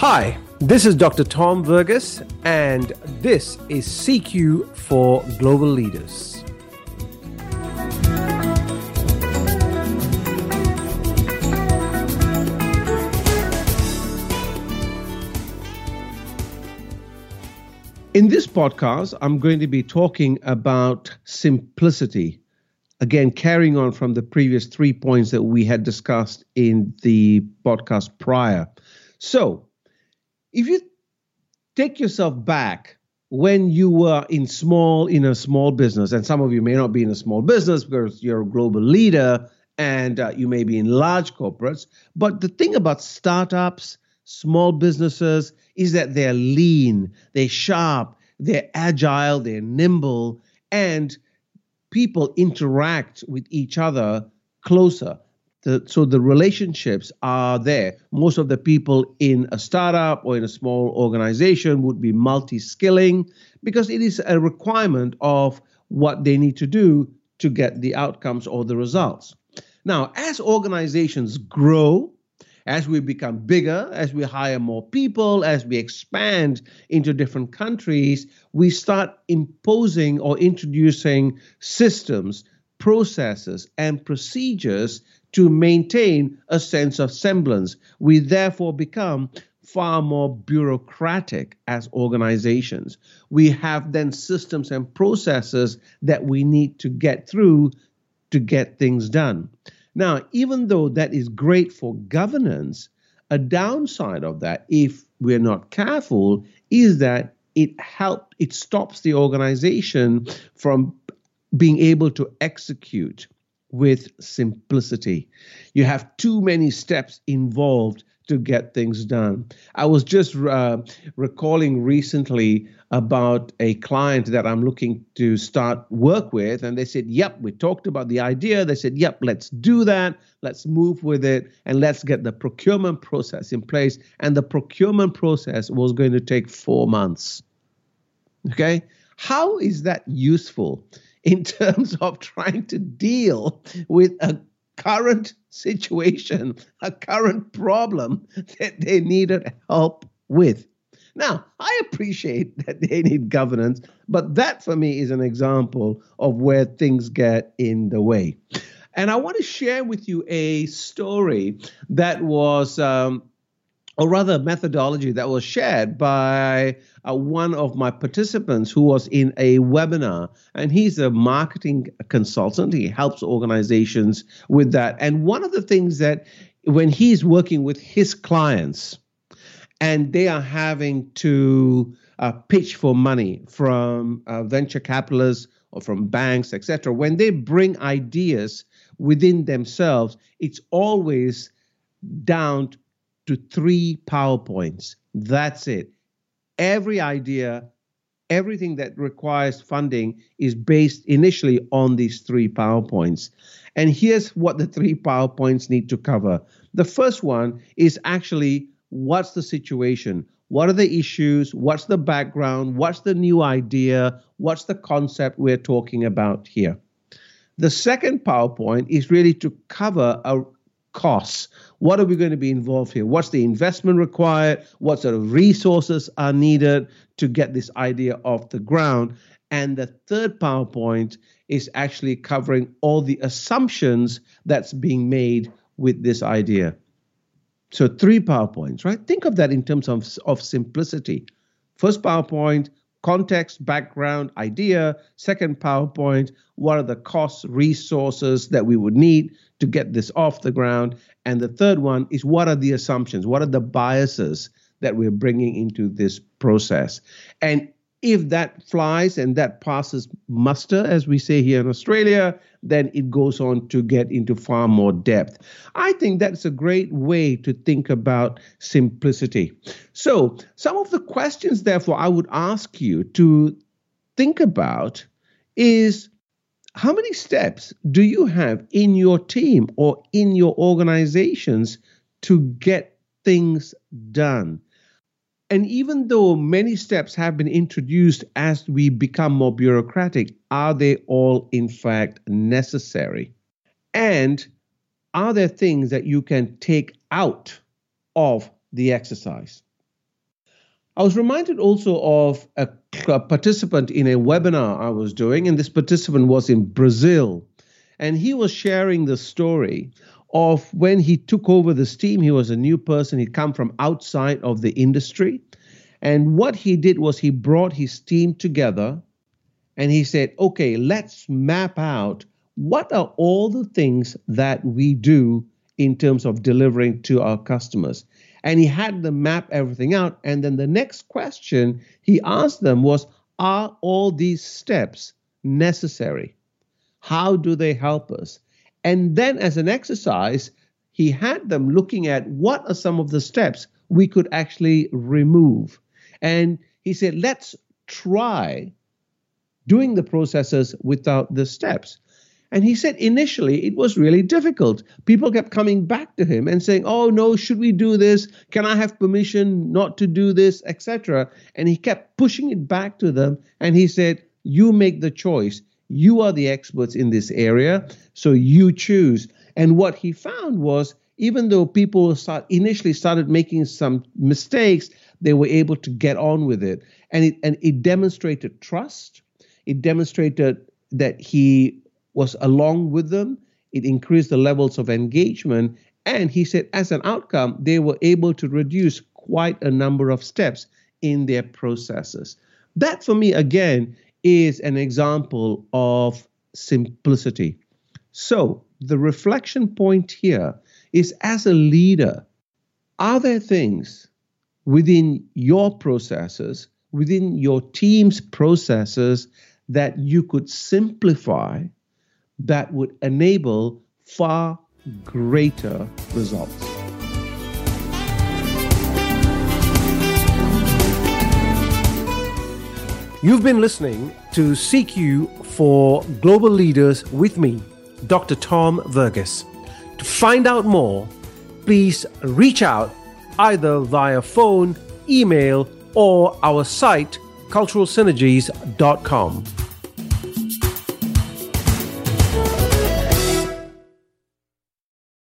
Hi, this is Dr. Tom Verghese, and this is CQ for Global Leaders. In this podcast, I'm going to be talking about simplicity. Again, carrying on from the previous three points that we had discussed in the podcast prior. So, if you take yourself back when you were in small in a small business and some of you may not be in a small business because you're a global leader and uh, you may be in large corporates but the thing about startups small businesses is that they're lean they're sharp they're agile they're nimble and people interact with each other closer the, so the relationships are there. Most of the people in a startup or in a small organization would be multi-skilling because it is a requirement of what they need to do to get the outcomes or the results. Now, as organizations grow, as we become bigger, as we hire more people, as we expand into different countries, we start imposing or introducing systems, processes, and procedures to maintain a sense of semblance. We therefore become far more bureaucratic as organizations. We have then systems and processes that we need to get through to get things done. Now, even though that is great for governance, a downside of that, if we're not careful, is that it help it stops the organization from being able to execute with simplicity. You have too many steps involved to get things done. I was just uh, recalling recently about a client that I'm looking to start work with, and they said, Yep, we talked about the idea. They said, Yep, let's do that. Let's move with it, and let's get the procurement process in place. And the procurement process was going to take four months. Okay? How is that useful? In terms of trying to deal with a current situation, a current problem that they needed help with. Now, I appreciate that they need governance, but that for me is an example of where things get in the way. And I want to share with you a story that was um, or rather methodology that was shared by uh, one of my participants who was in a webinar. And he's a marketing consultant. He helps organizations with that. And one of the things that when he's working with his clients and they are having to uh, pitch for money from uh, venture capitalists or from banks etc when they bring ideas within themselves it's always down to three PowerPoints. That's it. Every idea, everything that requires funding is based initially on these three PowerPoints. And here's what the three PowerPoints need to cover. The first one is actually what's the situation? What are the issues? What's the background? What's the new idea? What's the concept we're talking about here? The second PowerPoint is really to cover a costs. What are we going to be involved here? What's the investment required? What sort of resources are needed to get this idea off the ground? And the third PowerPoint is actually covering all the assumptions that's being made with this idea. So three PowerPoints, right? Think of that in terms of, of simplicity. First PowerPoint, context, background, idea. Second PowerPoint, what are the costs, resources that we would need to get this off the ground? And the third one is what are the assumptions? What are the biases that we're bringing into this process? And if that flies and that passes muster, as we say here in Australia, then it goes on to get into far more depth. I think that's a great way to think about simplicity. So, some of the questions, therefore, I would ask you to think about is how many steps do you have in your team or in your organizations to get things done? And even though many steps have been introduced as we become more bureaucratic, are they all in fact necessary? And are there things that you can take out of the exercise? I was reminded also of a, participant in a webinar I was doing, and this participant was in Brazil. And he was sharing the story of when he took over this team. He was a new person, he'd come from outside of the industry. And what he did was he brought his team together and he said, okay, let's map out what are all the things that we do in terms of delivering to our customers. And he had them map everything out. And then the next question he asked them was, are all these steps necessary? How do they help us? And then, as an exercise, he had them looking at what are some of the steps we could actually remove. And he said, let's try doing the processes without the steps. And he said initially it was really difficult. People kept coming back to him and saying, "Oh no, should we do this? Can I have permission not to do this, etc." And he kept pushing it back to them and he said, "You make the choice. You are the experts in this area, so you choose." And what he found was even though people start, initially started making some mistakes, they were able to get on with it. And it, and it demonstrated trust. It demonstrated that he was along with them. It increased the levels of engagement. And he said, as an outcome, they were able to reduce quite a number of steps in their processes. That, for me, again, is an example of simplicity. So, the reflection point here is as a leader, are there things within your processes, within your team's processes, that you could simplify that would enable far greater results. You've been listening to CQ for Global Leaders with me, Dr. Tom Verghese. To find out more, please reach out either via phone, email, or our site, culturalsynergies.com.